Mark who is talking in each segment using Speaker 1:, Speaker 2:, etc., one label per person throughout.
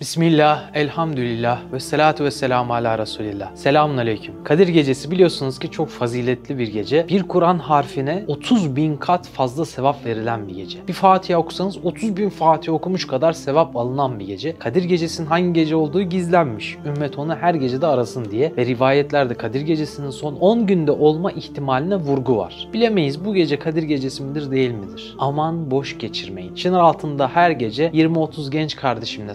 Speaker 1: Bismillah, elhamdülillah ve salatu ve selamu ala Resulillah. Selamun aleyküm. Kadir Gecesi biliyorsunuz ki çok faziletli bir gece. Bir Kur'an harfine 30 bin kat fazla sevap verilen bir gece. Bir Fatiha okusanız 30 bin Fatiha okumuş kadar sevap alınan bir gece. Kadir Gecesi'nin hangi gece olduğu gizlenmiş. Ümmet onu her gecede arasın diye ve rivayetlerde Kadir Gecesi'nin son 10 günde olma ihtimaline vurgu var. Bilemeyiz bu gece Kadir Gecesi midir değil midir? Aman boş geçirmeyin. Çınar altında her gece 20-30 genç kardeşimle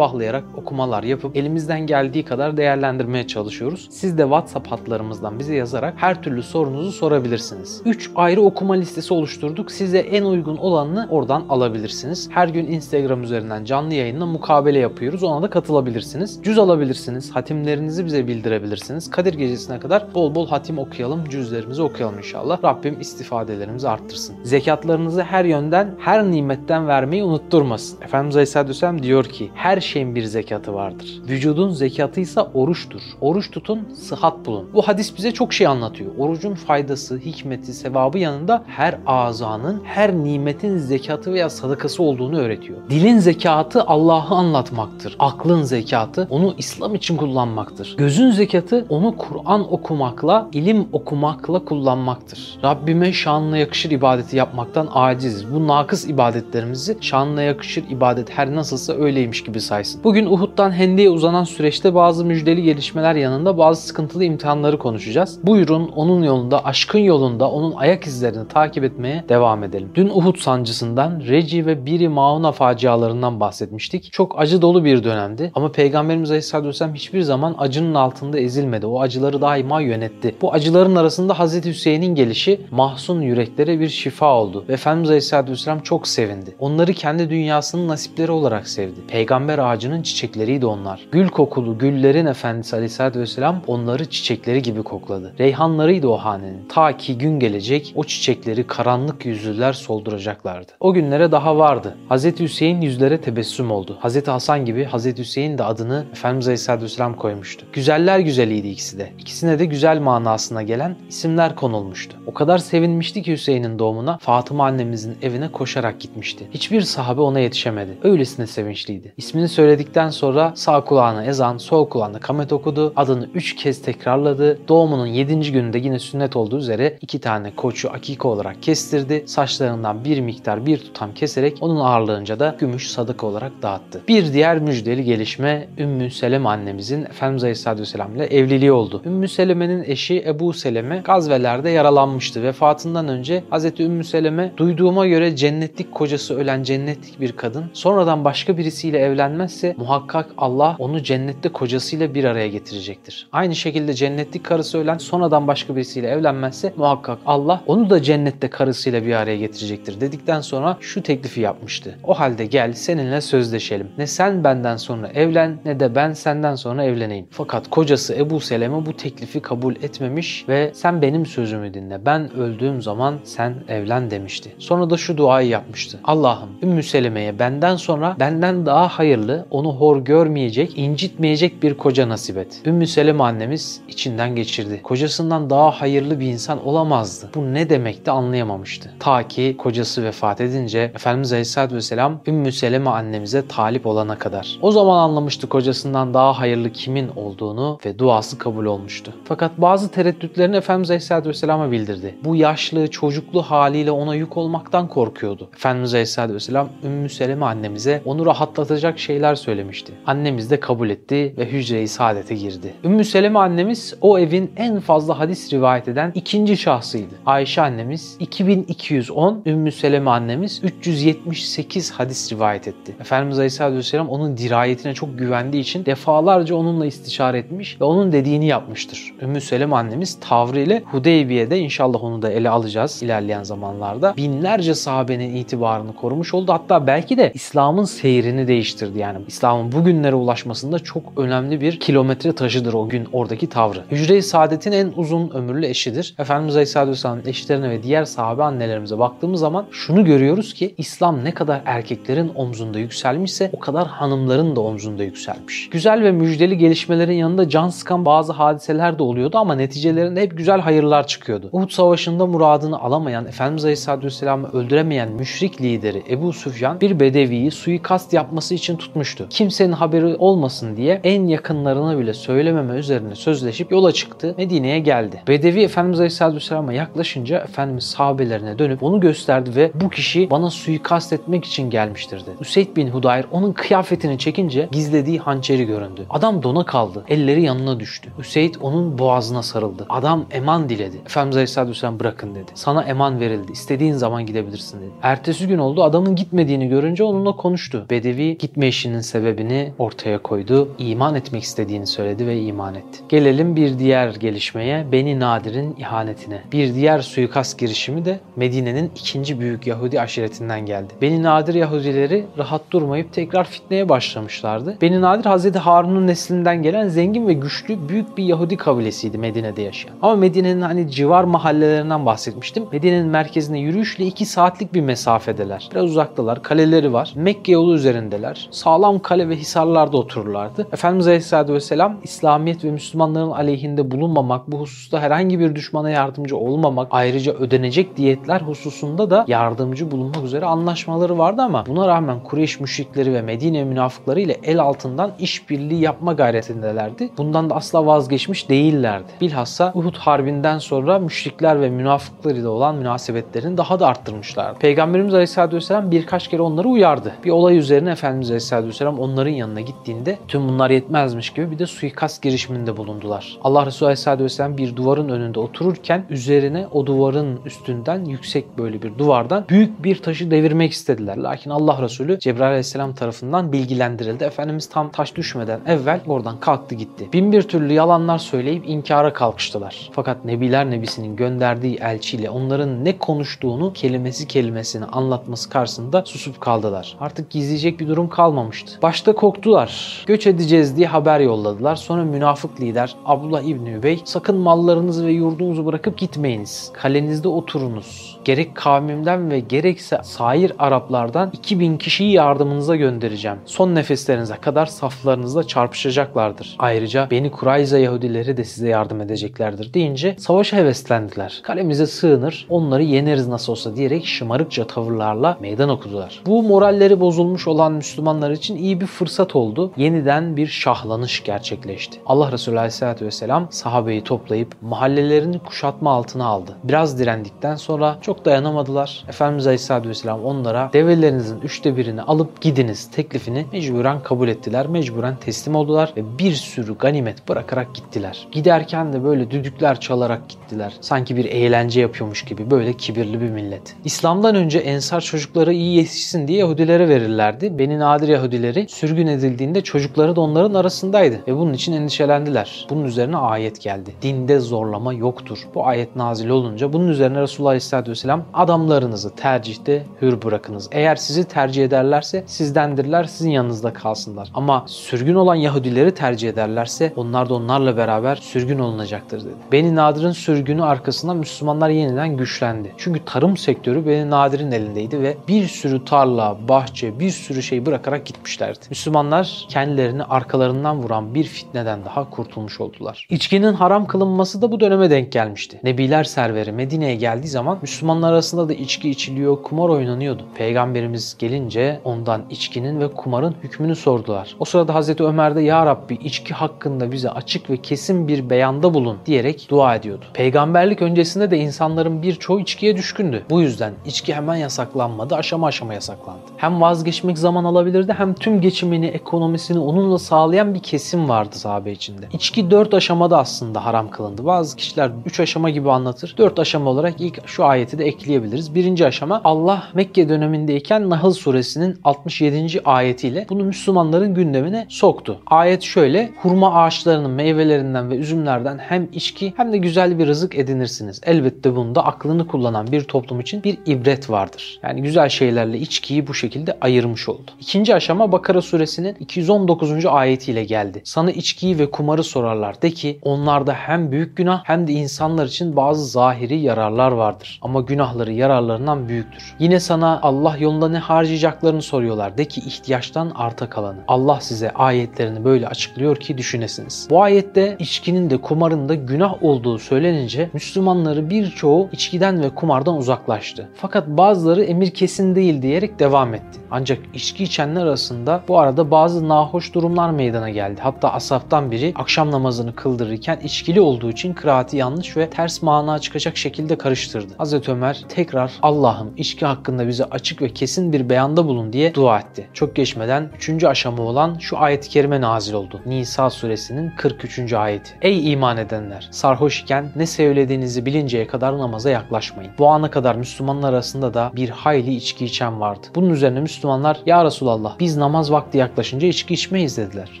Speaker 1: sabahlayarak okumalar yapıp elimizden geldiği kadar değerlendirmeye çalışıyoruz. Siz de WhatsApp hatlarımızdan bize yazarak her türlü sorunuzu sorabilirsiniz. 3 ayrı okuma listesi oluşturduk. Size en uygun olanını oradan alabilirsiniz. Her gün Instagram üzerinden canlı yayınla mukabele yapıyoruz. Ona da katılabilirsiniz. Cüz alabilirsiniz. Hatimlerinizi bize bildirebilirsiniz. Kadir gecesine kadar bol bol hatim okuyalım. Cüzlerimizi okuyalım inşallah. Rabbim istifadelerimizi arttırsın. Zekatlarınızı her yönden, her nimetten vermeyi unutturmasın. Efendimiz Aleyhisselatü diyor ki her şeyin bir zekatı vardır. Vücudun zekatıysa oruçtur. Oruç tutun, sıhhat bulun. Bu hadis bize çok şey anlatıyor. Orucun faydası, hikmeti, sevabı yanında her azanın, her nimetin zekatı veya sadakası olduğunu öğretiyor. Dilin zekatı Allah'ı anlatmaktır. Aklın zekatı onu İslam için kullanmaktır. Gözün zekatı onu Kur'an okumakla, ilim okumakla kullanmaktır. Rabbime şanla yakışır ibadeti yapmaktan aciziz. Bu nakıs ibadetlerimizi şanla yakışır ibadet her nasılsa öyleymiş gibi saysın. Bugün Uhud'dan Hende'ye uzanan süreçte bazı müjdeli gelişmeler yanında bazı sıkıntılı imtihanları konuşacağız. Buyurun onun yolunda, aşkın yolunda onun ayak izlerini takip etmeye devam edelim. Dün Uhud sancısından, Reci ve Biri Mauna facialarından bahsetmiştik. Çok acı dolu bir dönemdi ama Peygamberimiz Aleyhisselatü Vesselam hiçbir zaman acının altında ezilmedi. O acıları daima yönetti. Bu acıların arasında Hazreti Hüseyin'in gelişi mahzun yüreklere bir şifa oldu. Ve Efendimiz Aleyhisselatü Vesselam çok sevindi. Onları kendi dünyasının nasipleri olarak sevdi. Peygamber ağacının çiçekleriydi onlar. Gül kokulu güllerin efendisi Aleyhisselatü Vesselam onları çiçekleri gibi kokladı. Reyhanlarıydı o hanenin. Ta ki gün gelecek o çiçekleri karanlık yüzlüler solduracaklardı. O günlere daha vardı. Hazreti Hüseyin yüzlere tebessüm oldu. Hazreti Hasan gibi Hazreti Hüseyin de adını Efendimiz Aleyhisselatü Vesselam koymuştu. Güzeller güzeliydi ikisi de. İkisine de güzel manasına gelen isimler konulmuştu. O kadar sevinmişti ki Hüseyin'in doğumuna Fatıma annemizin evine koşarak gitmişti. Hiçbir sahabe ona yetişemedi. Öylesine sevinçliydi. İsmini söyledikten sonra sağ kulağına ezan, sol kulağına kamet okudu. Adını üç kez tekrarladı. Doğumunun yedinci gününde yine sünnet olduğu üzere iki tane koçu akika olarak kestirdi. Saçlarından bir miktar bir tutam keserek onun ağırlığınca da gümüş sadaka olarak dağıttı. Bir diğer müjdeli gelişme Ümmü Seleme annemizin Efendimiz Aleyhisselatü Vesselam ile evliliği oldu. Ümmü Seleme'nin eşi Ebu Seleme gazvelerde yaralanmıştı. Vefatından önce Hazreti Ümmü Seleme duyduğuma göre cennetlik kocası ölen cennetlik bir kadın sonradan başka birisiyle evlenmezse muhakkak Allah onu cennette kocasıyla bir araya getirecektir. Aynı şekilde cennetlik karısı ölen sonradan başka birisiyle evlenmezse muhakkak Allah onu da cennette karısıyla bir araya getirecektir dedikten sonra şu teklifi yapmıştı. O halde gel seninle sözleşelim. Ne sen benden sonra evlen ne de ben senden sonra evleneyim. Fakat kocası Ebu Seleme bu teklifi kabul etmemiş ve sen benim sözümü dinle. Ben öldüğüm zaman sen evlen demişti. Sonra da şu duayı yapmıştı. Allah'ım Ümmü Seleme'ye benden sonra benden daha hayırlı, onu hor görmeyecek, incitmeyecek bir koca nasip et. Ümmü Seleme annemiz içinden geçirdi. Kocasından daha hayırlı bir insan olamazdı. Bu ne demekti anlayamamıştı. Ta ki kocası vefat edince Efendimiz Aleyhisselatü Vesselam Ümmü Seleme annemize talip olana kadar. O zaman anlamıştı kocasından daha hayırlı kimin olduğunu ve duası kabul olmuştu. Fakat bazı tereddütlerini Efendimiz Aleyhisselatü Vesselam'a bildirdi. Bu yaşlı, çocuklu haliyle ona yük olmaktan korkuyordu. Efendimiz Aleyhisselatü Vesselam Ümmü Seleme annemize onu rahatlatacak şeyler söylemişti. Annemiz de kabul etti ve hücre-i saadete girdi. Ümmü Seleme annemiz o evin en fazla hadis rivayet eden ikinci şahsıydı. Ayşe annemiz 2210, Ümmü Seleme annemiz 378 hadis rivayet etti. Efendimiz Aleyhisselatü Vesselam onun dirayetine çok güvendiği için defalarca onunla istişare etmiş ve onun dediğini yapmıştır. Ümmü Seleme annemiz tavrıyla Hudeybiye'de inşallah onu da ele alacağız ilerleyen zamanlarda. Binlerce sahabenin itibarını korumuş oldu. Hatta belki de İslam'ın seyrini değiştirdi. Yani İslam'ın bugünlere ulaşmasında çok önemli bir kilometre taşıdır o gün oradaki tavrı. Hücre-i Saadet'in en uzun ömürlü eşidir. Efendimiz Aleyhisselatü Vesselam'ın eşlerine ve diğer sahabe annelerimize baktığımız zaman şunu görüyoruz ki İslam ne kadar erkeklerin omzunda yükselmişse o kadar hanımların da omzunda yükselmiş. Güzel ve müjdeli gelişmelerin yanında can sıkan bazı hadiseler de oluyordu ama neticelerinde hep güzel hayırlar çıkıyordu. Uhud Savaşı'nda muradını alamayan, Efendimiz Aleyhisselatü Vesselam'ı öldüremeyen müşrik lideri Ebu Süfyan bir bedeviyi suikast yapması için tutmuştu. Kimsenin haberi olmasın diye en yakınlarına bile söylememe üzerine sözleşip yola çıktı. Medine'ye geldi. Bedevi Efendimiz Aleyhisselatü Vesselam'a yaklaşınca Efendimiz sahabelerine dönüp onu gösterdi ve bu kişi bana suikast etmek için gelmiştir dedi. Üseyd bin Hudayr onun kıyafetini çekince gizlediği hançeri göründü. Adam dona kaldı. Elleri yanına düştü. Üseyd onun boğazına sarıldı. Adam eman diledi. Efendimiz Aleyhisselatü Vesselam bırakın dedi. Sana eman verildi. İstediğin zaman gidebilirsin dedi. Ertesi gün oldu. Adamın gitmediğini görünce onunla konuştu. Bedevi gitme işinin sebebini ortaya koydu. İman etmek istediğini söyledi ve iman etti. Gelelim bir diğer gelişmeye. Beni Nadir'in ihanetine. Bir diğer suikast girişimi de Medine'nin ikinci büyük Yahudi aşiretinden geldi. Beni Nadir Yahudileri rahat durmayıp tekrar fitneye başlamışlardı. Beni Nadir Hazreti Harun'un neslinden gelen zengin ve güçlü büyük bir Yahudi kabilesiydi Medine'de yaşayan. Ama Medine'nin hani civar mahallelerinden bahsetmiştim. Medine'nin merkezine yürüyüşle 2 saatlik bir mesafedeler. Biraz uzaktalar. Kaleleri var. Mekke yolu üzerindeler. Sağlam kale ve hisarlarda otururlardı. Efendimiz Aleyhisselatü Vesselam İslamiyet ve Müslümanların aleyhinde bulunmamak, bu hususta herhangi bir düşmana yardımcı olmamak, ayrıca ödenecek diyetler hususunda da yardımcı bulunmak üzere anlaşmaları vardı ama buna rağmen Kureyş müşrikleri ve Medine münafıkları ile el altından işbirliği yapma gayretindelerdi. Bundan da asla vazgeçmiş değillerdi. Bilhassa Uhud Harbi'nden sonra müşrikler ve münafıklar ile olan münasebetlerini daha da arttırmışlardı. Peygamberimiz Aleyhisselatü Vesselam birkaç kere onları uyardı. Bir olay üzerine Efendimiz Aleyhisselatü Vesselam onların yanına gittiğinde tüm bunlar yetmezmiş gibi bir de suikast girişiminde bulundular. Allah Resulü Aleyhisselatü Vesselam bir duvarın önünde otururken üzerine o duvarın üstünden yüksek böyle bir duvardan büyük bir taşı devirmek istediler. Lakin Allah Resulü Cebrail Aleyhisselam tarafından bilgilendirildi. Efendimiz tam taş düşmeden evvel oradan kalktı gitti. Bin bir türlü yalanlar söyleyip inkara kalkıştılar. Fakat Nebiler Nebisi'nin gönderdiği elçiyle onların ne konuştuğunu kelimesi kelimesini anlatması karşısında susup kaldılar. Artık gizleyecek bir durum kalmamıştı. Başta korktular. Göç edeceğiz diye haber yolladılar. Sonra münafık lider Abdullah İbni Übey sakın mallarınızı ve yurdunuzu bırakıp gitmeyiniz. Kalenizde oturunuz. Gerek kavmimden ve gerekse sair Araplardan 2000 kişiyi yardımınıza göndereceğim. Son nefeslerinize kadar saflarınızda çarpışacaklardır. Ayrıca Beni Kurayza Yahudileri de size yardım edeceklerdir deyince savaşa heveslendiler. Kalemize sığınır, onları yeneriz nasıl olsa diyerek şımarıkça tavırlarla meydan okudular. Bu moralleri bozulmuş olan Müslümanlar için iyi bir fırsat oldu. Yeniden bir şahlanış gerçekleşti. Allah Resulü Aleyhisselatü Vesselam sahabeyi toplayıp mahallelerini kuşatma altına aldı. Biraz direndikten sonra çok dayanamadılar. Efendimiz Aleyhisselatü Vesselam onlara develerinizin üçte birini alıp gidiniz teklifini mecburen kabul ettiler. Mecburen teslim oldular ve bir sürü ganimet bırakarak gittiler. Giderken de böyle düdükler çalarak gittiler. Sanki bir eğlence yapıyormuş gibi böyle kibirli bir millet. İslam'dan önce ensar çocukları iyi yetişsin diye Yahudilere verirlerdi. Beni Nadir Yahudileri sürgün edildiğinde çocukları da onların arasındaydı ve bunun için endişelendiler. Bunun üzerine ayet geldi. Dinde zorlama yoktur. Bu ayet nazil olunca bunun üzerine Resulullah Aleyhisselatü Vesselam adamlarınızı tercihte hür bırakınız. Eğer sizi tercih ederlerse sizdendirler sizin yanınızda kalsınlar. Ama sürgün olan Yahudileri tercih ederlerse onlar da onlarla beraber sürgün olunacaktır dedi. Beni Nadir'in sürgünü arkasından Müslümanlar yeniden güçlendi. Çünkü tarım sektörü Beni Nadir'in elindeydi ve bir sürü tarla, bahçe, bir sürü şey bırakarak gitmişlerdi. Müslümanlar kendilerini arkalarından vuran bir fitneden daha kurtulmuş oldular. İçkinin haram kılınması da bu döneme denk gelmişti. Nebiler serveri Medine'ye geldiği zaman Müslümanlar arasında da içki içiliyor, kumar oynanıyordu. Peygamberimiz gelince ondan içkinin ve kumarın hükmünü sordular. O sırada Hazreti Ömer de Ya Rabbi içki hakkında bize açık ve kesin bir beyanda bulun diyerek dua ediyordu. Peygamberlik öncesinde de insanların birçoğu içkiye düşkündü. Bu yüzden içki hemen yasaklanmadı, aşama aşama yasaklandı. Hem vazgeçmek zaman alabilirdi hem tüm geçimini, ekonomisini onunla sağlayan bir kesim vardı sahabe içinde. İçki dört aşamada aslında haram kılındı. Bazı kişiler üç aşama gibi anlatır. Dört aşama olarak ilk şu ayeti de ekleyebiliriz. Birinci aşama Allah Mekke dönemindeyken Nahl suresinin 67. ayetiyle bunu Müslümanların gündemine soktu. Ayet şöyle, hurma ağaçlarının meyvelerinden ve üzümlerden hem içki hem de güzel bir rızık edinirsiniz. Elbette bunda aklını kullanan bir toplum için bir ibret vardır. Yani güzel şeylerle içkiyi bu şekilde ayırmış oldu. İkinci aşama Bakara suresinin 219. ayetiyle geldi. Sana içkiyi ve kumarı sorarlar. De ki onlarda hem büyük günah hem de insanlar için bazı zahiri yararlar vardır. Ama günahları yararlarından büyüktür. Yine sana Allah yolunda ne harcayacaklarını soruyorlar. De ki ihtiyaçtan arta kalanı. Allah size ayetlerini böyle açıklıyor ki düşünesiniz. Bu ayette içkinin de kumarın da günah olduğu söylenince Müslümanları birçoğu içkiden ve kumardan uzaklaştı. Fakat bazıları emir kesin değil diyerek devam etti. Ancak içki içenler arasında bu arada bazı nahoş durumlar meydana geldi. Hatta asaptan biri akşam namazını kıldırırken içkili olduğu için kıraati yanlış ve ters mana çıkacak şekilde karıştırdı. Hazreti Ömer tekrar Allah'ım içki hakkında bize açık ve kesin bir beyanda bulun diye dua etti. Çok geçmeden 3. aşama olan şu ayet-i kerime nazil oldu. Nisa suresinin 43. ayeti. Ey iman edenler! Sarhoş iken ne söylediğinizi bilinceye kadar namaza yaklaşmayın. Bu ana kadar Müslümanlar arasında da bir hayli içki içen vardı. Bunun üzerine Müslümanlar ya Resulallah biz namaz vakti yaklaşınca içki içmeyiz dediler.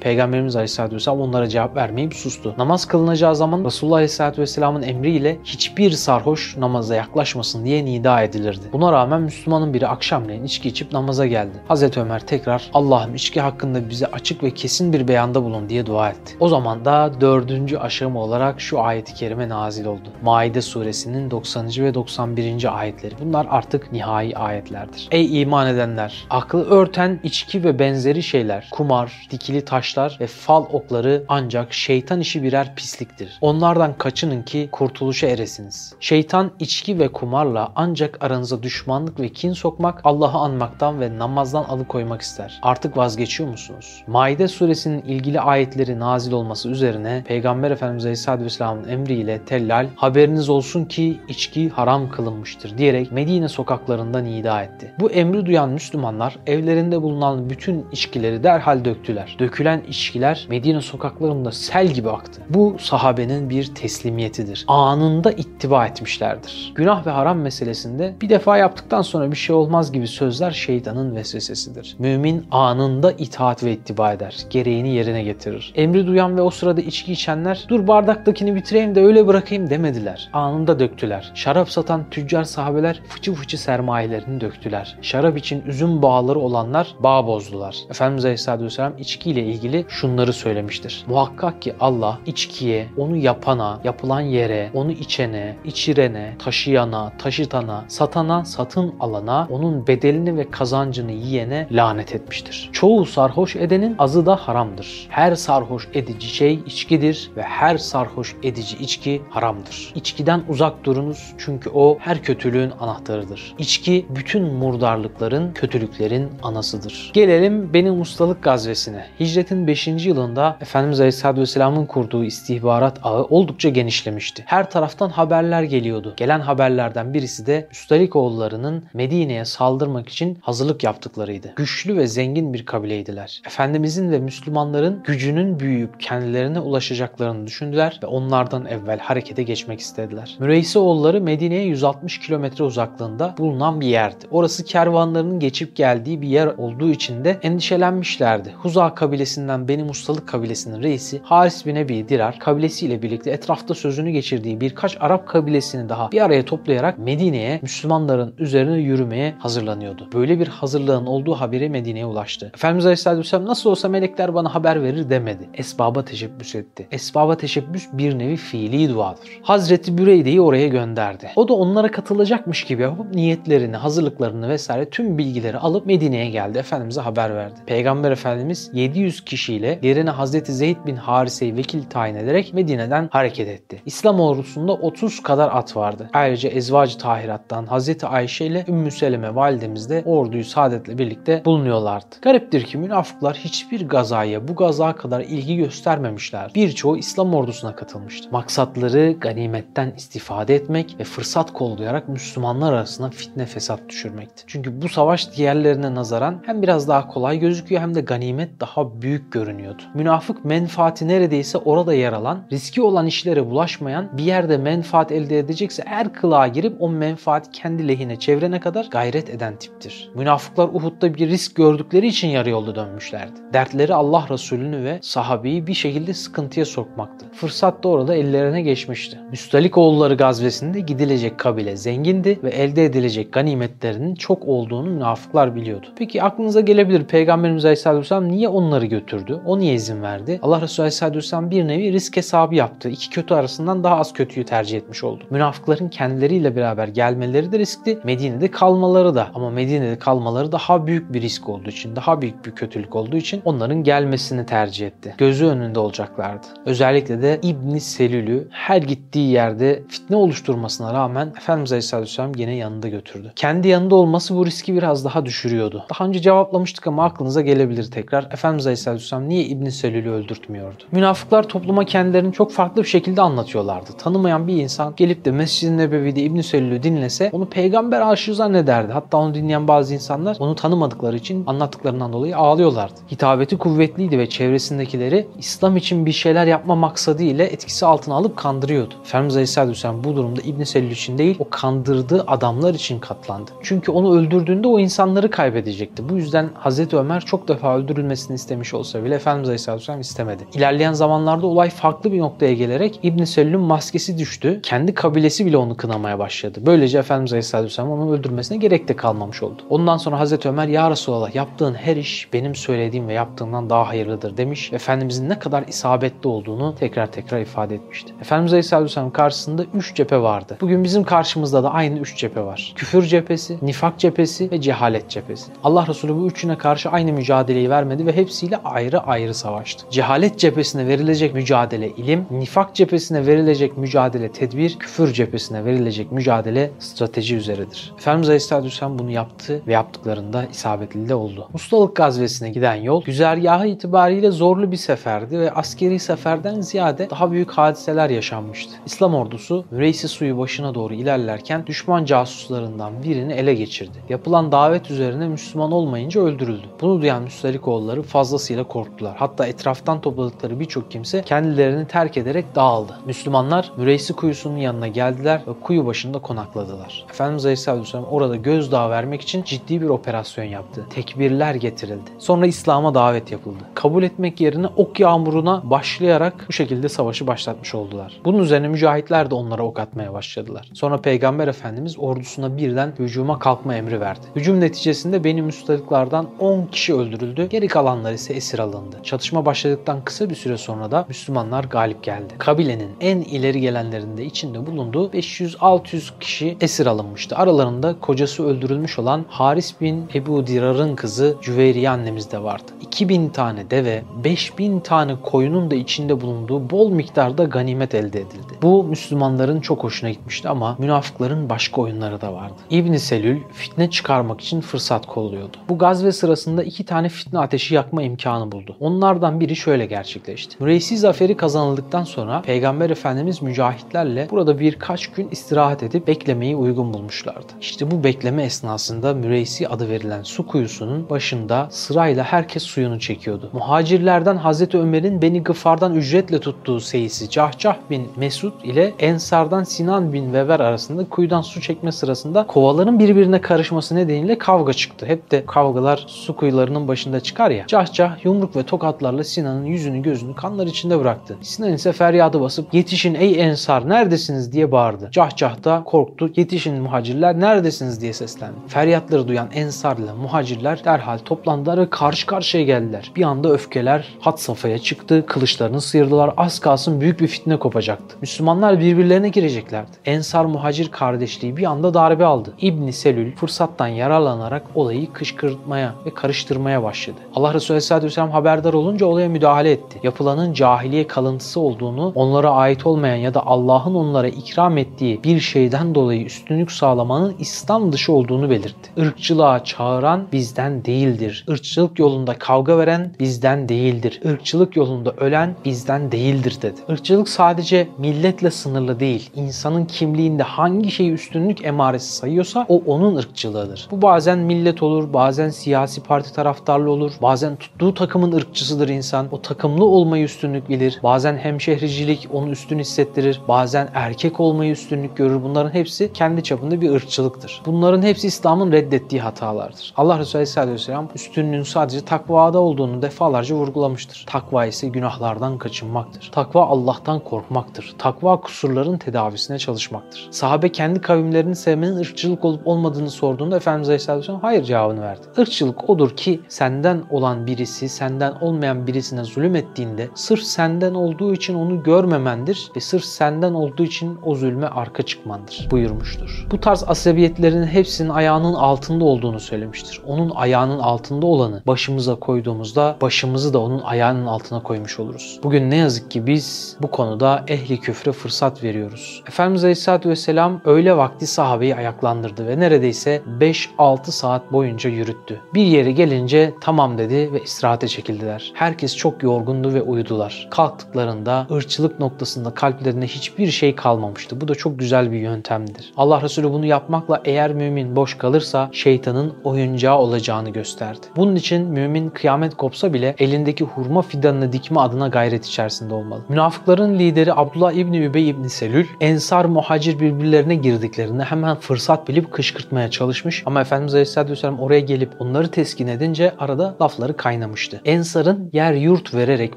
Speaker 1: Peygamberimiz Aleyhisselatü Vesselam onlara cevap vermeyip sustu. Namaz kılınacağı zaman Resulullah Aleyhisselatü Vesselam'ın emriyle hiçbir sarhoş namaza yaklaşmasın diye nida edilirdi. Buna rağmen Müslümanın biri akşamleyin içki içip namaza geldi. Hazreti Ömer tekrar Allah'ım içki hakkında bize açık ve kesin bir beyanda bulun diye dua etti. O zaman da dördüncü aşama olarak şu ayeti kerime nazil oldu. Maide suresinin 90. ve 91. ayetleri. Bunlar artık nihai ayetlerdir. Ey iman edenler! Aklı örten içki ve benzeri şeyler, kumar, dikili taşlar ve fal okları ancak şeytan işi birer pisliktir. Onlardan kaçının ki kurtuluşa eresiniz. Şeytan içki ve kumarla ancak aranıza düşmanlık ve kin sokmak, Allah'ı anmaktan ve namazdan alıkoymak ister. Artık vazgeçiyor musunuz? Maide suresinin ilgili ayetleri nazil olması üzerine Peygamber Efendimiz Aleyhisselatü Vesselam'ın emriyle tellal haberiniz olsun ki içki haram kılınmıştır diyerek Medine sokaklarında nida etti. Bu emri duyan Müslümanlar evlerinde bulunan bütün içkileri derhal döktüler. Dökülen içkiler Medine sokaklarında sel gibi aktı. Bu sahabenin bir teslimiyetidir. Anında ittiba etmişlerdir. Günah ve haram meselesinde bir defa yaptıktan sonra bir şey olmaz gibi sözler şeytanın vesvesesidir. Mümin anında itaat ve ittiba eder. Gereğini yerine getirir. Emri duyan ve o sırada içki içenler dur bardaktakini bitireyim de öyle bırakayım demediler. Anında döktüler. Şarap satan tüccar sahabeler fıçı fıçı sermayelerini döktüler. Şarap için üzüm bağları olanlar bağ bozdular. Efendimiz Aleyhisselatü Vesselam içkiyle ilgili şunları söylemiştir. Muhakkak ki Allah içkiye, onu yapana, yapılan yere, onu içene, içirene, taşıyana, taşıtana, satana, satın alana, onun bedelini ve kazancını yiyene lanet etmiştir. Çoğu sarhoş edenin azı da haramdır. Her sarhoş edici şey içkidir ve her sarhoş edici içki haramdır. İçkiden uzak durunuz çünkü o her kötülüğün anahtarıdır. İçki bütün murdarlıkların, kötülüklerin anasıdır. Gelelim benim ustalık gazvesine. Hicretin 5. yılında Efendimiz Aleyhisselatü Vesselam'ın kurduğu istihbarat ağı oldukça genişlemişti. Her taraftan haberler geliyordu. Gelen haberlerden birisi de Üstalikoğullarının Medine'ye saldırmak için hazırlık yaptıklarıydı. Güçlü ve zengin bir kabileydiler. Efendimizin ve Müslümanların gücünün büyüyüp kendilerine ulaşacaklarını düşündüler ve onlardan evvel harekete geçmek istediler. Müreyseoğulları Medine'ye 160 kilometre uzaklığında bulunan bir yerdi. Orası kervanlarının geçip geldiği bir yer olduğu için de endişelenmişlerdi. Huza kabilesinden Benim Ustalık kabilesinin reisi Haris bin Ebi Dirar kabilesiyle birlikte etrafta sözünü geçirdiği birkaç Arap kabilesini daha bir araya toplayarak Medine'ye Müslümanların üzerine yürümeye hazırlanıyordu. Böyle bir hazırlığın olduğu haberi Medine'ye ulaştı. Efendimiz Aleyhisselatü Vesselam nasıl olsa melekler bana haber verir demedi. Esbaba teşebbüs etti. Esbaba teşebbüs bir nevi fiili duadır. Hazreti Büreyde'yi oraya gönderdi. O da onlara katılacakmış gibi yapıp niyetlerini, hazırlıklarını vesaire tüm bilgileri alıp Medine'ye geldi. Efendimiz'e haber verdi. Peygamber Efendimiz 700 kişiyle yerine Hazreti Zeyd bin Harise'yi vekil tayin ederek Medine'den hareket etti. İslam ordusunda 30 kadar at vardı. Ayrıca Ezvacı Tahirat'tan Hazreti Ayşe ile Ümmü Seleme validemiz de orduyu saadetle birlikte bulunuyorlardı. Gariptir ki münafıklar hiçbir gazaya bu gaza kadar ilgi göstermemişler. Birçoğu İslam ordusuna katılmıştı. Maksatları ganimetten istifade etmek ve fırsat kollayarak Müslümanlar arasında fitne fesat düşürmekti. Çünkü bu savaş diğerlerine nazaran hem biraz daha kolay gözüküyor hem de ganimet daha büyük görünüyordu. Münafık menfaati neredeyse orada yer alan, riski olan işlere bulaşmayan, bir yerde menfaat elde edecekse her kılığa girip o menfaati kendi lehine çevrene kadar gayret eden tiptir. Münafıklar Uhud'da bir risk gördükleri için yarı yolda dönmüşlerdi. Dertleri Allah Resulü'nü ve sahabeyi bir şekilde sıkıntıya sokmaktı. Fırsat da orada ellerine geçmişti. Müstalik oğulları gazvesinde gidilecek kabile zengindi ve elde edilecek ganimetlerinin çok olduğunu münafıklar biliyordu. Peki aklınıza gelebilir Peygamberimiz Aleyhisselatü Vesselam niye onları götürdü? O niye izin verdi? Allah Resulü Aleyhisselatü Vesselam bir nevi risk hesabı yaptı. İki kötü arasından daha az kötüyü tercih etmiş oldu. Münafıkların kendileriyle beraber gelmeleri de riskti. Medine'de kalmaları da. Ama Medine'de kalmaları daha büyük bir risk olduğu için, daha büyük bir kötülük olduğu için onların gelmesini tercih etti. Gözü önünde olacaklardı. Özellikle de yerde İbn Selül'ü her gittiği yerde fitne oluşturmasına rağmen Efendimiz Aleyhisselatü Vesselam yine yanında götürdü. Kendi yanında olması bu riski biraz daha düşürüyordu. Daha önce cevaplamıştık ama aklınıza gelebilir tekrar. Efendimiz Aleyhisselatü Vesselam niye İbn Selül'ü öldürtmüyordu? Münafıklar topluma kendilerini çok farklı bir şekilde anlatıyorlardı. Tanımayan bir insan gelip de Mescid-i Nebevi'de İbn Selül'ü dinlese onu peygamber aşığı zannederdi. Hatta onu dinleyen bazı insanlar onu tanımadıkları için anlattıklarından dolayı ağlıyorlardı. Hitabeti kuvvetliydi ve çevresindekileri İslam için bir şeyler yapma maksadı ile etkisi altına alıp kandırıyordu. Efendimiz Aleyhisselatü Vesselam bu durumda İbn Selül için değil o kandırdığı adamlar için katlandı. Çünkü onu öldürdüğünde o insanları kaybedecekti. Bu yüzden Hazreti Ömer çok defa öldürülmesini istemiş olsa bile Efendimiz Aleyhisselatü Vesselam istemedi. İlerleyen zamanlarda olay farklı bir noktaya gelerek İbn Selül'ün maskesi düştü. Kendi kabilesi bile onu kınamaya başladı. Böylece Efendimiz Aleyhisselatü Vesselam onu öldürmesine gerek de kalmamış oldu. Ondan sonra Hazreti Ömer ya Resulallah yaptığın her iş benim söylediğim ve yaptığımdan daha hayırlıdır demiş. Efendimizin ne kadar isabetli olduğunu tekrar tekrar ifade etmişti. Efendimiz Aleyhisselatü Vesselam karşısında 3 cephe vardı. Bugün bizim karşımızda da aynı 3 cephe var. Küfür cephesi, nifak cephesi ve cehalet cephesi. Allah Resulü bu üçüne karşı aynı mücadeleyi vermedi ve hepsiyle ayrı ayrı savaştı. Cehalet cephesine verilecek mücadele ilim, nifak cephesine verilecek mücadele tedbir, küfür cephesine verilecek mücadele strateji üzeredir. Efendimiz Aleyhisselatü Vesselam bunu yaptı ve yaptıklarında isabetli de oldu. Ustalık gazvesine giden yol güzergahı itibariyle zorlu bir seferdi ve askeri seferden ziyade daha büyük hadiseler yaşanmıştı. İslam ordusu Müreysi suyu başına doğru ilerlerken düşman casuslarından birini ele geçirdi. Yapılan davet üzerine Müslüman olmayınca öldürüldü. Bunu duyan Müstelikoğulları fazlasıyla korktular. Hatta etraftan topladıkları birçok kimse kendilerini terk ederek dağıldı. Müslümanlar Müreysi kuyusunun yanına geldiler ve kuyu başında konakladılar. Efendimiz Aleyhisselatü Vesselam orada gözdağı vermek için ciddi bir operasyon yaptı. Tekbirler getirildi. Sonra İslam'a davet yapıldı. Kabul etmek yerine ok yağmuruna başlayarak bu şekilde savaşı başlatmış oldular. Bunun üzerine mücahitler de onlara ok atmaya başladılar. Sonra Peygamber Efendimiz ordusuna birden hücuma kalkma emri verdi. Hücum neticesinde Beni Müstalıklardan 10 kişi öldürüldü. Geri kalanlar ise esir alındı. Çatışma başladıktan kısa bir süre sonra da Müslümanlar galip geldi. Kabilenin en ileri gelenlerinde içinde bulunduğu 500-600 kişi esir alınmıştı. Aralarında kocası öldürülmüş olan Haris bin Ebu Dirar'ın kızı Cüveyriye annemiz de vardı. 2000 tane deve, 5000 tane koyunun da içinde bulunduğu bol miktarda ganimet elde edildi. Bu Müslümanların çok hoşuna gitmişti ama münafıkların başka oyunları da vardı. İbn Selül fitne çıkarmak için fırsat kolluyordu. Bu gazve sırasında iki tane fitne ateşi yakma imkanı buldu. Onlardan biri şöyle gerçekleşti. Müreysi zaferi kazanıldıktan sonra Peygamber Efendimiz mücahitlerle burada birkaç gün istirahat edip beklemeyi uygun bulmuşlardı. İşte bu bekleme esnasında Müreysi adı verilen su kuyusunun başında sırayla herkes suyunu çekiyordu. Muhacirlerden Hazreti Ömer'in Beni Gıfar'dan ücretle tuttuğu seyisi Cahcah bin Mesud ile Ensar'dan Sinan bin Vever arasında kuyudan su çekme sırasında kovaların birbirine karışması nedeniyle kavga çıktı. Hep de kavgalar su kuyularının başında çıkar ya. Cahcah yumruk ve tokatlarla Sinan'ın yüzünü gözünü kanlar içinde bıraktı. Sinan ise feryadı basıp yetişin ey Ensar neredesiniz diye bağırdı. Cahcah da korktu. Yetişin muhacirler neredesiniz diye seslendi. Feryatları duyan Ensar ile muhacirler derhal toplandılar ve karşı karşıya geldiler. Bir anda öfkeler hat safhaya çıktı. Kılıçlarını sıyırdılar. Az kalsın büyük bir fitne kopacaktı. Müslümanlar birbirlerine gireceklerdi. Ensar muhacir kardeşliği bir anda darbe aldı. İbni Selül fırsattan yararlanarak olayı kışkırtmaya ve karıştırmaya başladı. Allah Resulü Aleyhisselatü Vesselam haberdar olunca olaya müdahale etti. Yapılanın cahiliye kalıntısı olduğunu, onlara ait olmayan ya da Allah'ın onlara ikram ettiği bir şeyden dolayı üstünlük sağlamanın İslam dışı olduğunu belirtti. Irkçılığa çağıran bizden değildir. Irkçılık yolunda kavga veren bizden değildir. Irkçılık yolunda ölen bizden değildir dedi. Irkçılık sadece milletle sınırlı değil. İnsanın kimliğinde hangi şeyi üstünlük emaresi sayıyorsa o onun ırkçılığıdır. Bu bazen millet olur, bazen siyasi parti taraftarlı olur, bazen tuttuğu takımın ırkçısıdır insan. O takımlı olmayı üstünlük bilir. Bazen hemşehricilik onu üstün hissettirir. Bazen erkek olmayı üstünlük görür. Bunların hepsi kendi çapında bir ırkçılıktır. Bunların hepsi İslam'ın reddettiği hatalardır. Allah Resulü Aleyhisselatü Vesselam üstünlüğün sadece takvada olduğunu defalarca vurgulamıştır. Takva ise günahlardan kaçınmaktır. Takva Allah'tan korkmaktır. Takva kusurların tedavisine çalışmaktır. Sahabe kendi kavimlerini sevmenin ırkçılık olup olmadığını sorduğunda Efendimiz Aleyhisselatü Vesselam hayır cevabını verdi. Irkçılık odur ki senden olan birisi senden olmayan birisine zulüm ettiğinde sırf senden olduğu için onu görmemendir ve sırf senden olduğu için o zulme arka çıkmandır buyurmuştur. Bu tarz asabiyetlerin hepsinin ayağının altında olduğunu söylemiştir. Onun ayağının altında olanı başımıza koyduğumuzda başımızı da onun ayağının altına koymuş oluruz. Bugün ne yazık ki biz bu konuda ehli küfre fırsat veriyoruz. Efendimiz Aleyhisselatü Vesselam öğle vakti sahabeyi ayaklandırdı ve neredeyse 5-6 saat boyunca yürüttü. Bir yere gelince tamam dedi ve istirahate çekildiler. Herkes çok yorgundu ve uyudular. Kalktıklarında ırçılık noktasında kalplerinde hiçbir şey kalmamıştı. Bu da çok güzel bir yöntemdir. Allah Resulü bunu yapmakla eğer mümin boş kalırsa şeytanın oyuncağı olacağını gösterdi. Bunun için mümin kıyamet kopsa bile elindeki hurma fidanını dikme adına gayret içerisinde olmalı. Münafıkların lideri Abdullah İbni Übey İbni Selül, Ensar muhacir birbirlerine girdiklerinde hemen fırsat bilip kışkırtmaya çalışmış ama Efendimiz Aleyhisselatü Vesselam oraya gelip onları teskin edince arada lafları kaynamıştı. Ensar'ın yer yurt vererek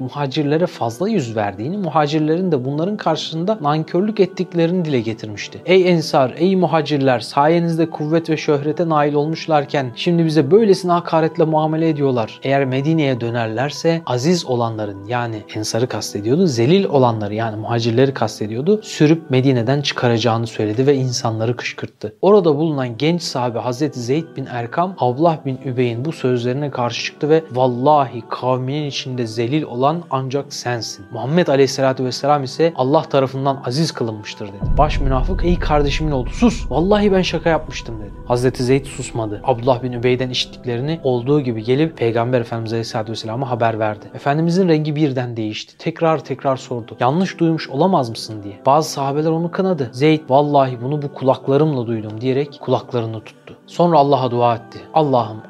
Speaker 1: muhacirlere fazla yüz verdiğini, muhacirlerin de bunların karşısında nankörlük ettiklerini dile getirmişti. Ey Ensar, ey muhacirler sayenizde kuvvet ve şöhrete nail olmuşlarken şimdi bize böylesine hakaretle muamele ediyorlar. Eğer Medine'ye dönerlerse aziz olanların yani Ensar'ı kastediyordu, zelil olanları yani muhacirleri kastediyordu. Sürüp Medine'den çıkaracağını söyledi ve insanları kışkırttı. Orada bulunan genç sahabe Hazreti Zeyd bin Erkam, Ablah bin Übey'in bu sözlerine karşı çıktı ve vallahi kavminin içinde zelil olan ancak sensin. Muhammed Aleyhisselatü Vesselam ise Allah tarafından aziz kılınmıştır dedi. Baş münafık ey kardeşimin oldu sus. Vallahi ben şaka yapmıştım dedi. Hazreti Zeyd susmadı. Abdullah bin Übey'den işittiklerini olduğu gibi gelip Peygamber Efendimiz Aleyhisselatü Vesselam'a haber verdi. Efendimizin rengi birden değişti. Tekrar tekrar sordu. Yanlış duymuş olamaz mısın diye. Bazı sahabeler onu kınadı. Zeyd vallahi bunu bu kulaklarımla duydum diyerek kulaklarını tuttu. Sonra Allah'a dua etti. Allah'ım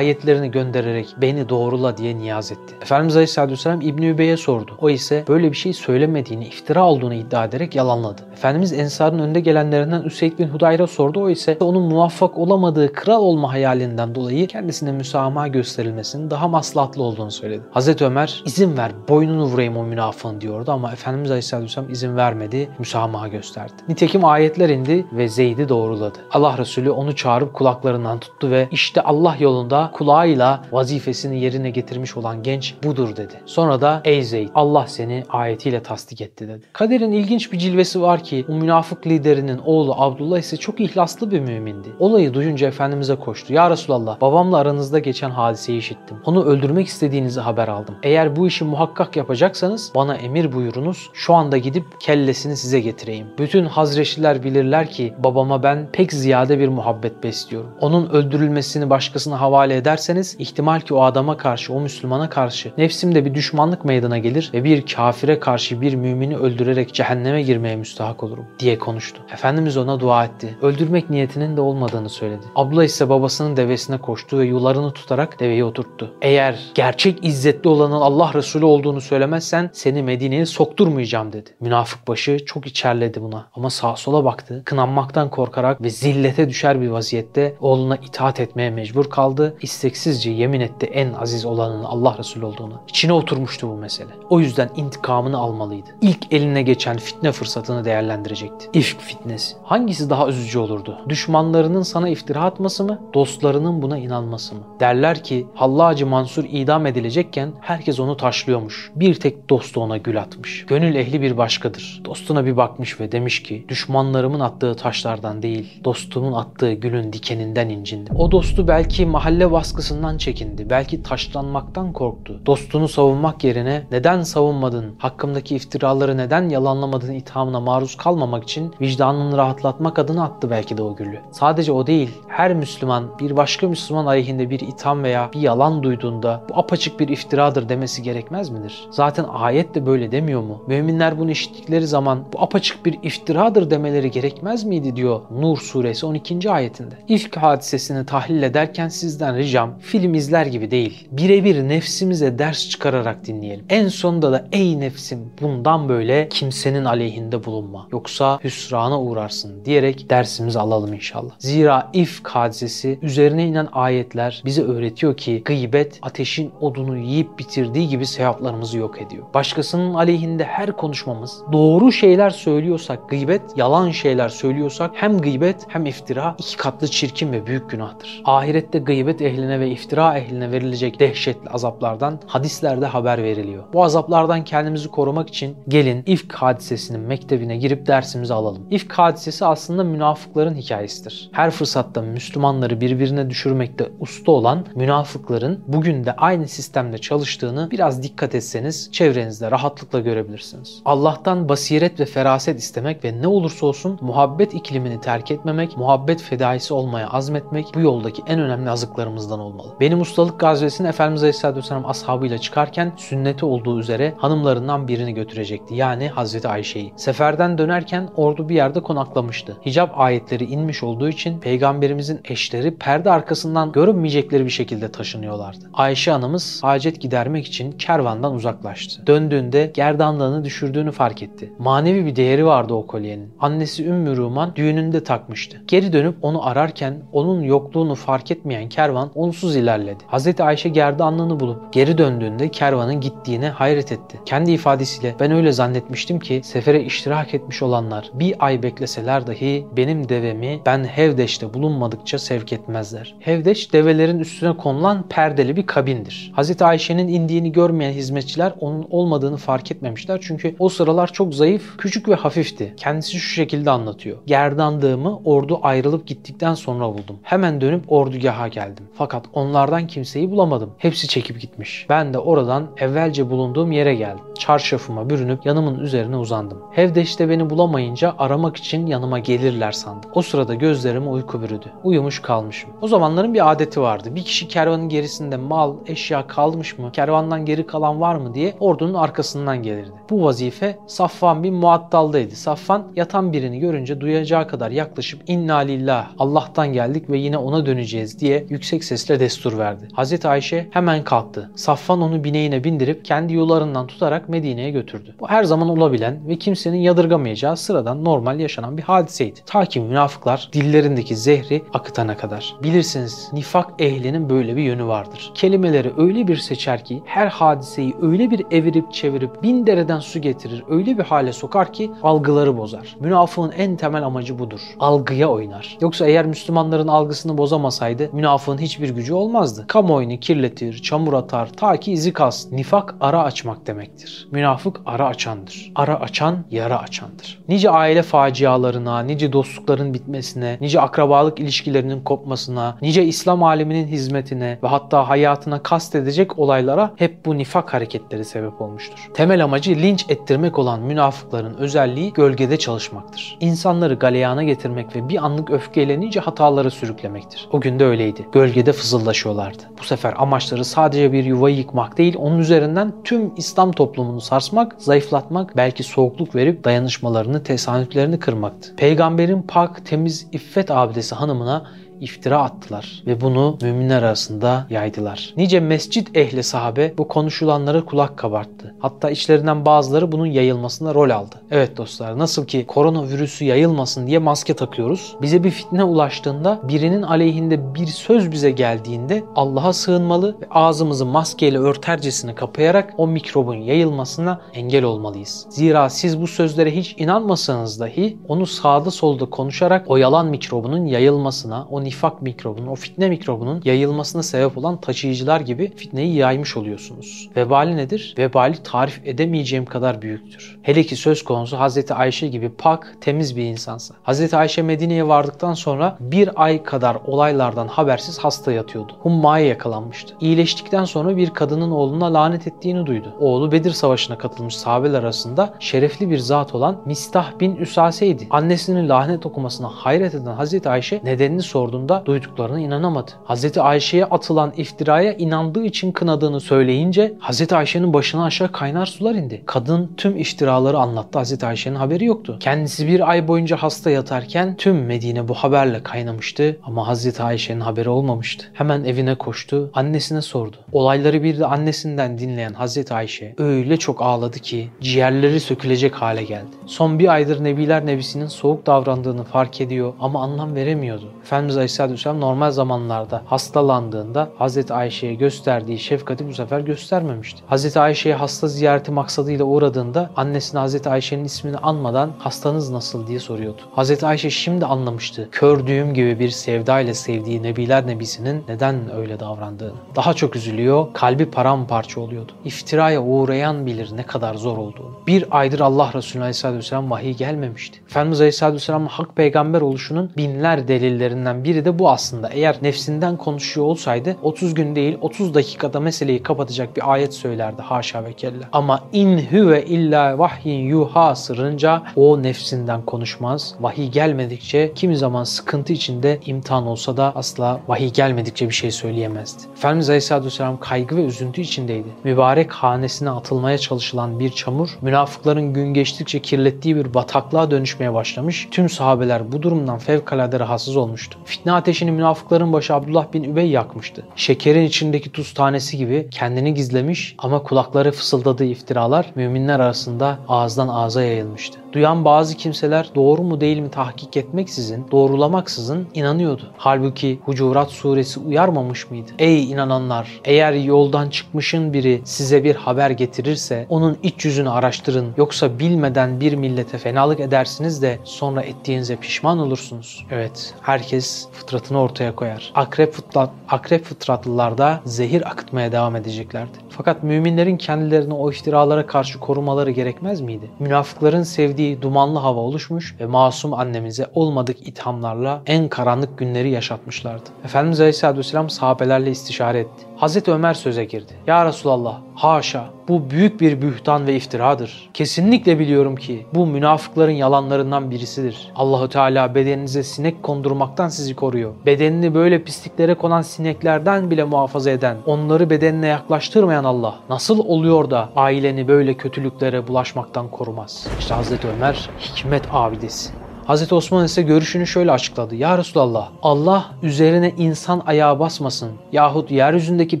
Speaker 1: ayetlerini göndererek beni doğrula diye niyaz etti. Efendimiz Aleyhisselatü Vesselam İbni Übey'e sordu. O ise böyle bir şey söylemediğini, iftira olduğunu iddia ederek yalanladı. Efendimiz Ensar'ın önde gelenlerinden Üseyd bin Hudayr'a sordu. O ise onun muvaffak olamadığı kral olma hayalinden dolayı kendisine müsamaha gösterilmesinin daha maslahatlı olduğunu söyledi. Hazreti Ömer izin ver boynunu vurayım o münafığın diyordu ama Efendimiz Aleyhisselatü Vesselam izin vermedi, müsamaha gösterdi. Nitekim ayetler indi ve Zeyd'i doğruladı. Allah Resulü onu çağırıp kulaklarından tuttu ve işte Allah yolunda kulağıyla vazifesini yerine getirmiş olan genç budur dedi. Sonra da ey Zeyd Allah seni ayetiyle tasdik etti dedi. Kaderin ilginç bir cilvesi var ki o münafık liderinin oğlu Abdullah ise çok ihlaslı bir mümindi. Olayı duyunca Efendimiz'e koştu. Ya Resulallah babamla aranızda geçen hadiseyi işittim. Onu öldürmek istediğinizi haber aldım. Eğer bu işi muhakkak yapacaksanız bana emir buyurunuz. Şu anda gidip kellesini size getireyim. Bütün Hazreçliler bilirler ki babama ben pek ziyade bir muhabbet besliyorum. Onun öldürülmesini başkasına havale ederseniz ihtimal ki o adama karşı, o Müslümana karşı nefsimde bir düşmanlık meydana gelir ve bir kafire karşı bir mümini öldürerek cehenneme girmeye müstahak olurum diye konuştu. Efendimiz ona dua etti. Öldürmek niyetinin de olmadığını söyledi. Abla ise babasının devesine koştu ve yularını tutarak deveyi oturttu. Eğer gerçek izzetli olanın Allah Resulü olduğunu söylemezsen seni Medine'ye sokturmayacağım dedi. Münafık başı çok içerledi buna ama sağa sola baktı. Kınanmaktan korkarak ve zillete düşer bir vaziyette oğluna itaat etmeye mecbur kaldı. İsteksizce yemin etti en aziz olanın Allah Resulü olduğunu. İçine oturmuştu bu mesele. O yüzden intikamını almalıydı. İlk eline geçen fitne fırsatını değerlendirecekti. İfk fitnesi. Hangisi daha üzücü olurdu? Düşmanlarının sana iftira atması mı? Dostlarının buna inanması mı? Derler ki Hallacı Mansur idam edilecekken herkes onu taşlıyormuş. Bir tek dostu ona gül atmış. Gönül ehli bir başkadır. Dostuna bir bakmış ve demiş ki düşmanlarımın attığı taşlardan değil, dostumun attığı gülün dikeninden incindim. O dostu belki mahalle baskısından çekindi. Belki taşlanmaktan korktu. Dostunu savunmak yerine neden savunmadın, hakkımdaki iftiraları neden yalanlamadın ithamına maruz kalmamak için vicdanını rahatlatmak adına attı belki de o gülü. Sadece o değil, her Müslüman bir başka Müslüman aleyhinde bir itham veya bir yalan duyduğunda bu apaçık bir iftiradır demesi gerekmez midir? Zaten ayet de böyle demiyor mu? Müminler bunu işittikleri zaman bu apaçık bir iftiradır demeleri gerekmez miydi diyor Nur suresi 12. ayetinde. İlk hadisesini tahlil ederken sizden ricam film izler gibi değil. Birebir nefsimize ders çıkararak dinleyelim. En sonunda da ey nefsim bundan böyle kimsenin aleyhinde bulunma. Yoksa hüsrana uğrarsın diyerek dersimizi alalım inşallah. Zira ifk hadisesi üzerine inen ayetler bize öğretiyor ki gıybet ateşin odunu yiyip bitirdiği gibi sevaplarımızı yok ediyor. Başkasının aleyhinde her konuşmamız doğru şeyler söylüyorsak gıybet, yalan şeyler söylüyorsak hem gıybet hem iftira iki katlı çirkin ve büyük günahtır. Ahirette gıybet ehline ve iftira ehline verilecek dehşetli azaplardan hadislerde haber veriliyor. Bu azaplardan kendimizi korumak için gelin ifk hadisesinin mektebine girip dersimizi alalım. İfk hadisesi aslında münafıkların hikayesidir. Her fırsatta Müslümanları birbirine düşürmekte usta olan münafıkların bugün de aynı sistemde çalıştığını biraz dikkat etseniz çevrenizde rahatlıkla görebilirsiniz. Allah'tan basiret ve feraset istemek ve ne olursa olsun muhabbet iklimini terk etmemek, muhabbet fedaisi olmaya azmetmek bu yoldaki en önemli azıklarımızdan olmalı. Benim ustalık gazvesine Efendimiz Aleyhisselatü Vesselam ashabıyla çıkarken sünneti olduğu üzere hanımlarından birini götürecekti. Yani Hazreti Ayşe'yi. Seferden dönerken ordu bir yerde konaklamıştı. Hicab ayetleri inmiş olduğu için peygamberimizin eşleri perde arkasından görünmeyecekleri bir şekilde taşınıyorlardı. Ayşe anamız hacet gidermek için kervandan uzaklaştı. Döndüğünde gerdanlığını düşürdüğünü fark etti. Manevi bir değeri vardı o kolyenin. Annesi Ümmü Ruman düğününde takmıştı. Geri dönüp onu ararken onun yokluğunu fark etmeyen kervan onsuz ilerledi. Hz. Ayşe gerdanlığını bulup geri döndüğünde kervanın gittiğine hayret etti. Kendi ifadesiyle ben öyle zannetmiştim ki sefere iştirak etmiş olanlar bir ay bekleseler dahi benim devemi ben Hevdeş'te bulunmadıkça sevk etmezler. Hevdeş develerin üstüne konulan perdeli bir kabindir. Hz. Ayşe'nin indiğini görmeyen hizmetçiler onun olmadığını fark etmemişler çünkü o sıralar çok zayıf, küçük ve hafifti. Kendisi şu şekilde anlatıyor. Gerdandığımı ordu ayrılıp gittikten sonra buldum. Hemen dönüp ordugaha geldim. Fakat onlardan kimseyi bulamadım. Hepsi çekip gitmiş. Ben de oradan evvelce bulunduğum yere geldim. Çarşafıma bürünüp yanımın üzerine uzandım. Hevdeş'te beni bulamayınca aramak için yanıma gelirler sandım. O sırada gözlerime uyku bürüdü. Uyumuş kalmışım. O zamanların bir adeti vardı. Bir kişi kervanın gerisinde mal, eşya kalmış mı, kervandan geri kalan var mı diye ordunun arkasından gelirdi. Bu vazife Safvan bin Muattal'daydı. Safvan yatan birini görünce duyacağı kadar yaklaşıp inna lillah Allah'tan geldik ve yine ona döneceğiz diye yüksek sesle destur verdi. Hazreti Ayşe hemen kalktı. Safvan onu bineğine bindirip kendi yollarından tutarak Medine'ye götürdü. Bu her zaman olabilen ve kimsenin yadırgamayacağı sıradan normal yaşanan bir hadiseydi. Ta ki münafıklar dillerindeki zehri akıtana kadar. Bilirsiniz nifak ehlinin böyle bir yönü vardır. Kelimeleri öyle bir seçer ki her hadiseyi öyle bir evirip çevirip bin dereden su getirir öyle bir hale sokar ki algıları bozar. Münafığın en temel amacı budur. Algıya oynar. Yoksa eğer Müslümanların algısını bozamasaydı münafığın hiçbir gücü olmazdı. Kamuoyunu kirletir, çamur atar ta ki izi kalsın. Nifak ara açmak demektir. Münafık ara açandır. Ara açan yara açandır. Nice aile facialarına, nice dostlukların bitmesine, nice akrabalık ilişkilerinin kopmasına, nice İslam aleminin hizmetine ve hatta hayatına kast edecek olaylara hep bu nifak hareketleri sebep olmuştur. Temel amacı linç ettirmek olan münafıkların özelliği gölgede çalışmaktır. İnsanları galeyana getirmek ve bir anlık öfkeyle nice hataları sürüklemektir. O gün de öyleydi. Gölgede fızıldaşıyorlardı. Bu sefer amaçları sadece bir yuvayı yıkmak değil, onun üzerinden tüm İslam toplumunu sarsmak, zayıflatmak, belki soğukluk verip dayanışmalarını, tesanütlerini kırmaktı. Peygamberin pak, temiz, iffet abidesi hanımına iftira attılar ve bunu müminler arasında yaydılar. Nice mescit ehli sahabe bu konuşulanlara kulak kabarttı. Hatta içlerinden bazıları bunun yayılmasına rol aldı. Evet dostlar nasıl ki koronavirüsü yayılmasın diye maske takıyoruz. Bize bir fitne ulaştığında birinin aleyhinde bir söz bize geldiğinde Allah'a sığınmalı ve ağzımızı maskeyle örtercesine kapayarak o mikrobun yayılmasına engel olmalıyız. Zira siz bu sözlere hiç inanmasanız dahi onu sağda solda konuşarak o yalan mikrobunun yayılmasına, o nifak mikrobunun, o fitne mikrobunun yayılmasına sebep olan taşıyıcılar gibi fitneyi yaymış oluyorsunuz. Vebali nedir? Vebali tarif edemeyeceğim kadar büyüktür. Hele ki söz konusu Hz. Ayşe gibi pak, temiz bir insansa. Hz. Ayşe Medine'ye vardıktan sonra bir ay kadar olaylardan habersiz hasta yatıyordu. Humma'ya yakalanmıştı. İyileştikten sonra bir kadının oğluna lanet ettiğini duydu. Oğlu Bedir Savaşı'na katılmış sahabeler arasında şerefli bir zat olan Mistah bin Üsase'ydi. Annesinin lanet okumasına hayret eden Hz. Ayşe nedenini sorduğunda duyduklarına inanamadı. Hz. Ayşe'ye atılan iftiraya inandığı için kınadığını söyleyince Hz. Ayşe'nin başına aşağı kaynar sular indi. Kadın tüm iftiraları anlattı. Hz. Ayşe'nin haberi yoktu. Kendisi bir ay boyunca hasta yatarken tüm Medine bu haberle kaynamıştı ama Hz. Ayşe'nin haberi olmamıştı. Hemen evine koştu, annesine sordu. Olayları bir de annesinden dinleyen Hz. Ayşe öyle çok ağladı ki ciğerleri sökülecek hale geldi. Son bir aydır Nebiler Nebisi'nin soğuk davrandığını fark ediyor ama anlam veremiyordu. Efendimiz Aleyhisselatü Vesselam normal zamanlarda hastalandığında Hazreti Ayşe'ye gösterdiği şefkati bu sefer göstermemişti. Hazreti Ayşe'ye hasta ziyareti maksadıyla uğradığında annesine Hazreti Ayşe'nin ismini anmadan hastanız nasıl diye soruyordu. Hazreti Ayşe şimdi anlamıştı. Kördüğüm gibi bir sevda ile sevdiği Nebiler Nebisi'nin neden öyle davrandığını. Daha çok üzülüyor, kalbi paramparça oluyordu. İftiraya uğrayan bilir ne kadar zor olduğunu. Bir aydır Allah Resulü Aleyhisselatü Vesselam vahiy gelmemişti. Efendimiz Aleyhisselatü Vesselam'ın hak peygamber oluşunun binler delillerinden biri de bu aslında. Eğer nefsinden konuşuyor olsaydı 30 gün değil 30 dakikada meseleyi kapatacak bir ayet söylerdi haşa ve kella. Ama in huve illa vahyin yuha sırrınca o nefsinden konuşmaz. Vahiy gelmedikçe kimi zaman sıkıntı içinde imtihan olsa da asla vahiy gelmedikçe bir şey söyleyemezdi. Efendimiz Aleyhisselatü Vesselam kaygı ve üzüntü içindeydi. Mübarek hanesine atılmaya çalışılan bir çamur münafıkların gün geçtikçe kirlettiği bir bataklığa dönüşmeye başlamış. Tüm sahabeler bu durumdan fevkalade rahatsız olmuştu. Fitne ateşini münafıkların başı Abdullah bin Übey yakmıştı. Şekerin içindeki tuz tanesi gibi kendini gizlemiş ama kulakları fısıldadığı iftiralar müminler arasında ağızdan ağza yayılmıştı. Duyan bazı kimseler doğru mu değil mi tahkik etmeksizin, doğrulamaksızın inanıyordu. Halbuki Hucurat suresi uyarmamış mıydı? Ey inananlar! Eğer yoldan çıkmışın biri size bir haber getirirse onun iç yüzünü araştırın. Yoksa bilmeden bir millete fenalık edersiniz de sonra ettiğinize pişman olursunuz. Evet, herkes fıtratını ortaya koyar. Akrep, fıtrat, akrep fıtratlılar da zehir akıtmaya devam edeceklerdi. Fakat müminlerin kendilerini o iftiralara karşı korumaları gerekmez miydi? Münafıkların sevdiği dumanlı hava oluşmuş ve masum annemize olmadık ithamlarla en karanlık günleri yaşatmışlardı. Efendimiz Aleyhisselatü Vesselam sahabelerle istişare etti. Hazreti Ömer söze girdi. Ya Resulallah haşa bu büyük bir bühtan ve iftiradır. Kesinlikle biliyorum ki bu münafıkların yalanlarından birisidir. Allahu Teala bedeninize sinek kondurmaktan sizi koruyor. Bedenini böyle pisliklere konan sineklerden bile muhafaza eden, onları bedenine yaklaştırmayan Allah nasıl oluyor da aileni böyle kötülüklere bulaşmaktan korumaz? İşte Hazreti Ömer hikmet abidesi. Hazreti Osman ise görüşünü şöyle açıkladı. Ya Resulallah Allah üzerine insan ayağı basmasın yahut yeryüzündeki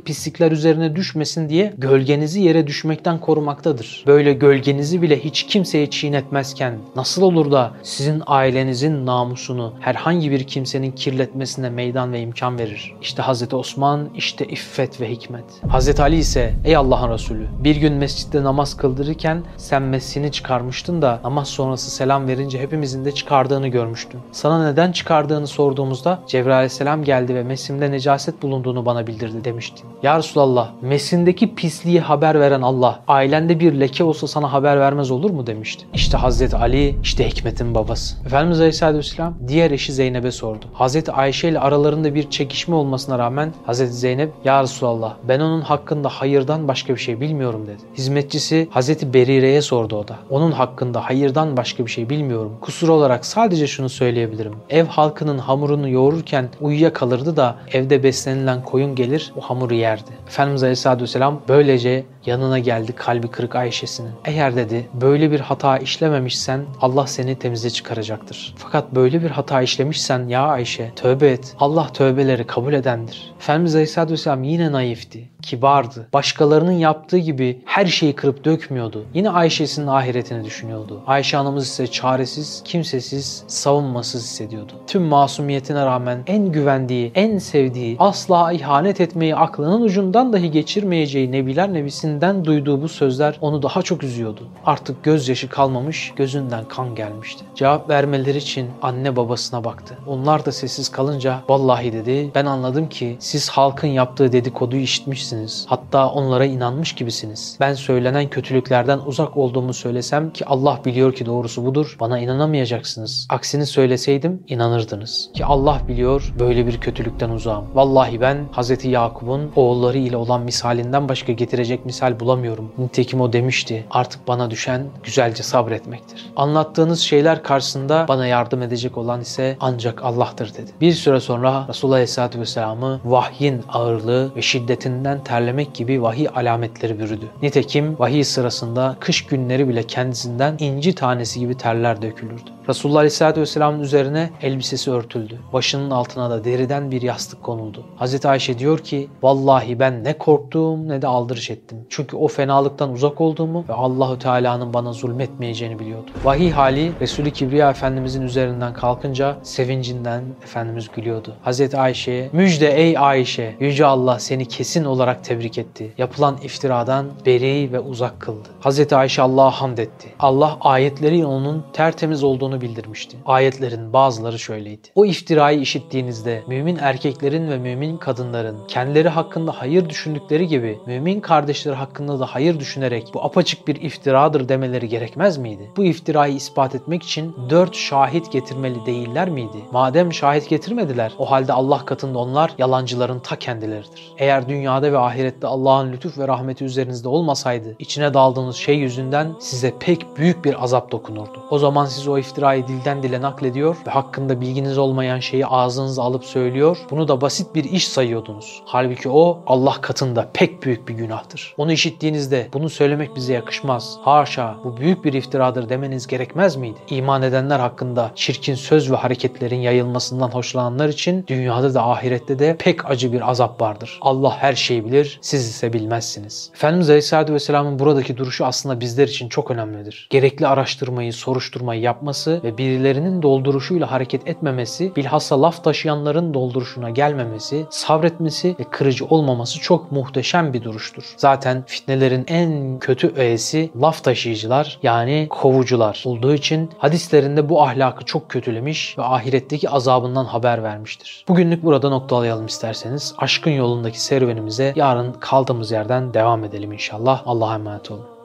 Speaker 1: pislikler üzerine düşmesin diye gölgenizi yere düşmekten korumaktadır. Böyle gölgenizi bile hiç kimseye çiğnetmezken nasıl olur da sizin ailenizin namusunu herhangi bir kimsenin kirletmesine meydan ve imkan verir? İşte Hazreti Osman, işte iffet ve hikmet. Hazreti Ali ise ey Allah'ın Resulü bir gün mescitte namaz kıldırırken sen mesini çıkarmıştın da namaz sonrası selam verince hepimizin de çıkar çıkardığını görmüştüm. Sana neden çıkardığını sorduğumuzda Cebrail aleyhisselam geldi ve mesimde necaset bulunduğunu bana bildirdi demişti. Ya Resulallah mesindeki pisliği haber veren Allah ailende bir leke olsa sana haber vermez olur mu demişti. İşte Hazreti Ali işte hikmetin babası. Efendimiz Aleyhisselatü Vesselam diğer eşi Zeynep'e sordu. Hazreti Ayşe ile aralarında bir çekişme olmasına rağmen Hazreti Zeynep Ya Resulallah ben onun hakkında hayırdan başka bir şey bilmiyorum dedi. Hizmetçisi Hazreti Berire'ye sordu o da. Onun hakkında hayırdan başka bir şey bilmiyorum. Kusur olarak sadece şunu söyleyebilirim. Ev halkının hamurunu yoğururken uyuyakalırdı da evde beslenilen koyun gelir o hamuru yerdi. Efendimiz Aleyhisselatü Vesselam böylece yanına geldi kalbi kırık Ayşe'sinin. Eğer dedi böyle bir hata işlememişsen Allah seni temize çıkaracaktır. Fakat böyle bir hata işlemişsen ya Ayşe tövbe et. Allah tövbeleri kabul edendir. Efendimiz Aleyhisselatü Vesselam yine naifti, kibardı. Başkalarının yaptığı gibi her şeyi kırıp dökmüyordu. Yine Ayşe'sinin ahiretini düşünüyordu. Ayşe anamız ise çaresiz, kimsesiz, savunmasız hissediyordu. Tüm masumiyetine rağmen en güvendiği, en sevdiği, asla ihanet etmeyi aklının ucundan dahi geçirmeyeceği Nebiler Nebisi'nden duyduğu bu sözler onu daha çok üzüyordu. Artık gözyaşı kalmamış, gözünden kan gelmişti. Cevap vermeleri için anne babasına baktı. Onlar da sessiz kalınca vallahi dedi ben anladım ki siz halkın yaptığı dedikoduyu işitmişsiniz. Hatta onlara inanmış gibisiniz. Ben söylenen kötülüklerden uzak olduğumu söylesem ki Allah biliyor ki doğrusu budur. Bana inanamayacaksınız. Aksini söyleseydim inanırdınız. Ki Allah biliyor böyle bir kötülükten uzağım. Vallahi ben Hz. Yakup'un oğulları ile olan misalinden başka getirecek misal bulamıyorum. Nitekim o demişti. Artık bana düşen güzelce sabretmektir. Anlattığınız şeyler karşısında bana yardım edecek olan ise ancak Allah'tır dedi. Bir süre sonra Resulullah Aleyhisselatü Vesselam'ı vahyin ağırlığı ve şiddetinden terlemek gibi vahiy alametleri bürüdü. Nitekim vahiy sırasında kış günleri bile kendisinden inci tanesi gibi terler dökülürdü. Resulullah Aleyhisselatü Vesselam'ın üzerine elbisesi örtüldü. Başının altına da deriden bir yastık konuldu. Hazreti Ayşe diyor ki vallahi ben ne korktum ne de aldırış ettim. Çünkü o fenalıktan uzak olduğumu ve Allahü Teala'nın bana zulmetmeyeceğini biliyordum. Vahiy hali Resulü Kibriya Efendimizin üzerinden kalkınca sevincinden Efendimiz gülüyordu. Hazreti Ayşe'ye müjde ey Ayşe Yüce Allah seni kesin olarak tebrik etti. Yapılan iftiradan beri ve uzak kıldı. Hazreti Ayşe Allah'a hamd etti. Allah ayetleriyle onun tertemiz olduğunu bildirmişti. Ayetlerin bazıları şöyleydi. O iftirayı işittiğinizde mümin erkeklerin ve mümin kadınların kendileri hakkında hayır düşündükleri gibi mümin kardeşleri hakkında da hayır düşünerek bu apaçık bir iftiradır demeleri gerekmez miydi? Bu iftirayı ispat etmek için dört şahit getirmeli değiller miydi? Madem şahit getirmediler o halde Allah katında onlar yalancıların ta kendileridir. Eğer dünyada ve ahirette Allah'ın lütuf ve rahmeti üzerinizde olmasaydı içine daldığınız şey yüzünden size pek büyük bir azap dokunurdu. O zaman siz o iftirayı dilden dile naklediyor ve hakkında bilginiz olmayan şeyi ağzınıza alıp söylüyor. Bunu da basit bir iş sayıyordunuz. Halbuki o Allah katında pek büyük bir günahtır. Onu işittiğinizde bunu söylemek bize yakışmaz. Haşa bu büyük bir iftiradır demeniz gerekmez miydi? İman edenler hakkında çirkin söz ve hareketlerin yayılmasından hoşlananlar için dünyada da ahirette de pek acı bir azap vardır. Allah her şeyi bilir, siz ise bilmezsiniz. Efendimiz Aleyhisselatü Vesselam'ın buradaki duruşu aslında bizler için çok önemlidir. Gerekli araştırmayı, soruşturmayı yapması ve birilerinin dolduruşuyla hareket etmemesi, bilhassa laf taşıyanların dolduruşuna gelmemesi, sabretmesi ve kırıcı olmaması çok muhteşem bir duruştur. Zaten fitnelerin en kötü öğesi laf taşıyıcılar yani kovucular olduğu için hadislerinde bu ahlakı çok kötülemiş ve ahiretteki azabından haber vermiştir. Bugünlük burada noktalayalım isterseniz. Aşkın yolundaki serüvenimize yarın kaldığımız yerden devam edelim inşallah. Allah'a emanet olun.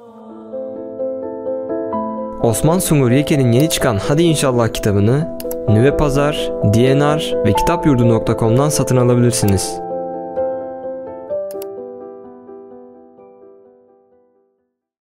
Speaker 2: Osman Sungur Yeke'nin yeni çıkan Hadi İnşallah kitabını Nüve Pazar, DNR ve kitapyurdu.com'dan satın alabilirsiniz.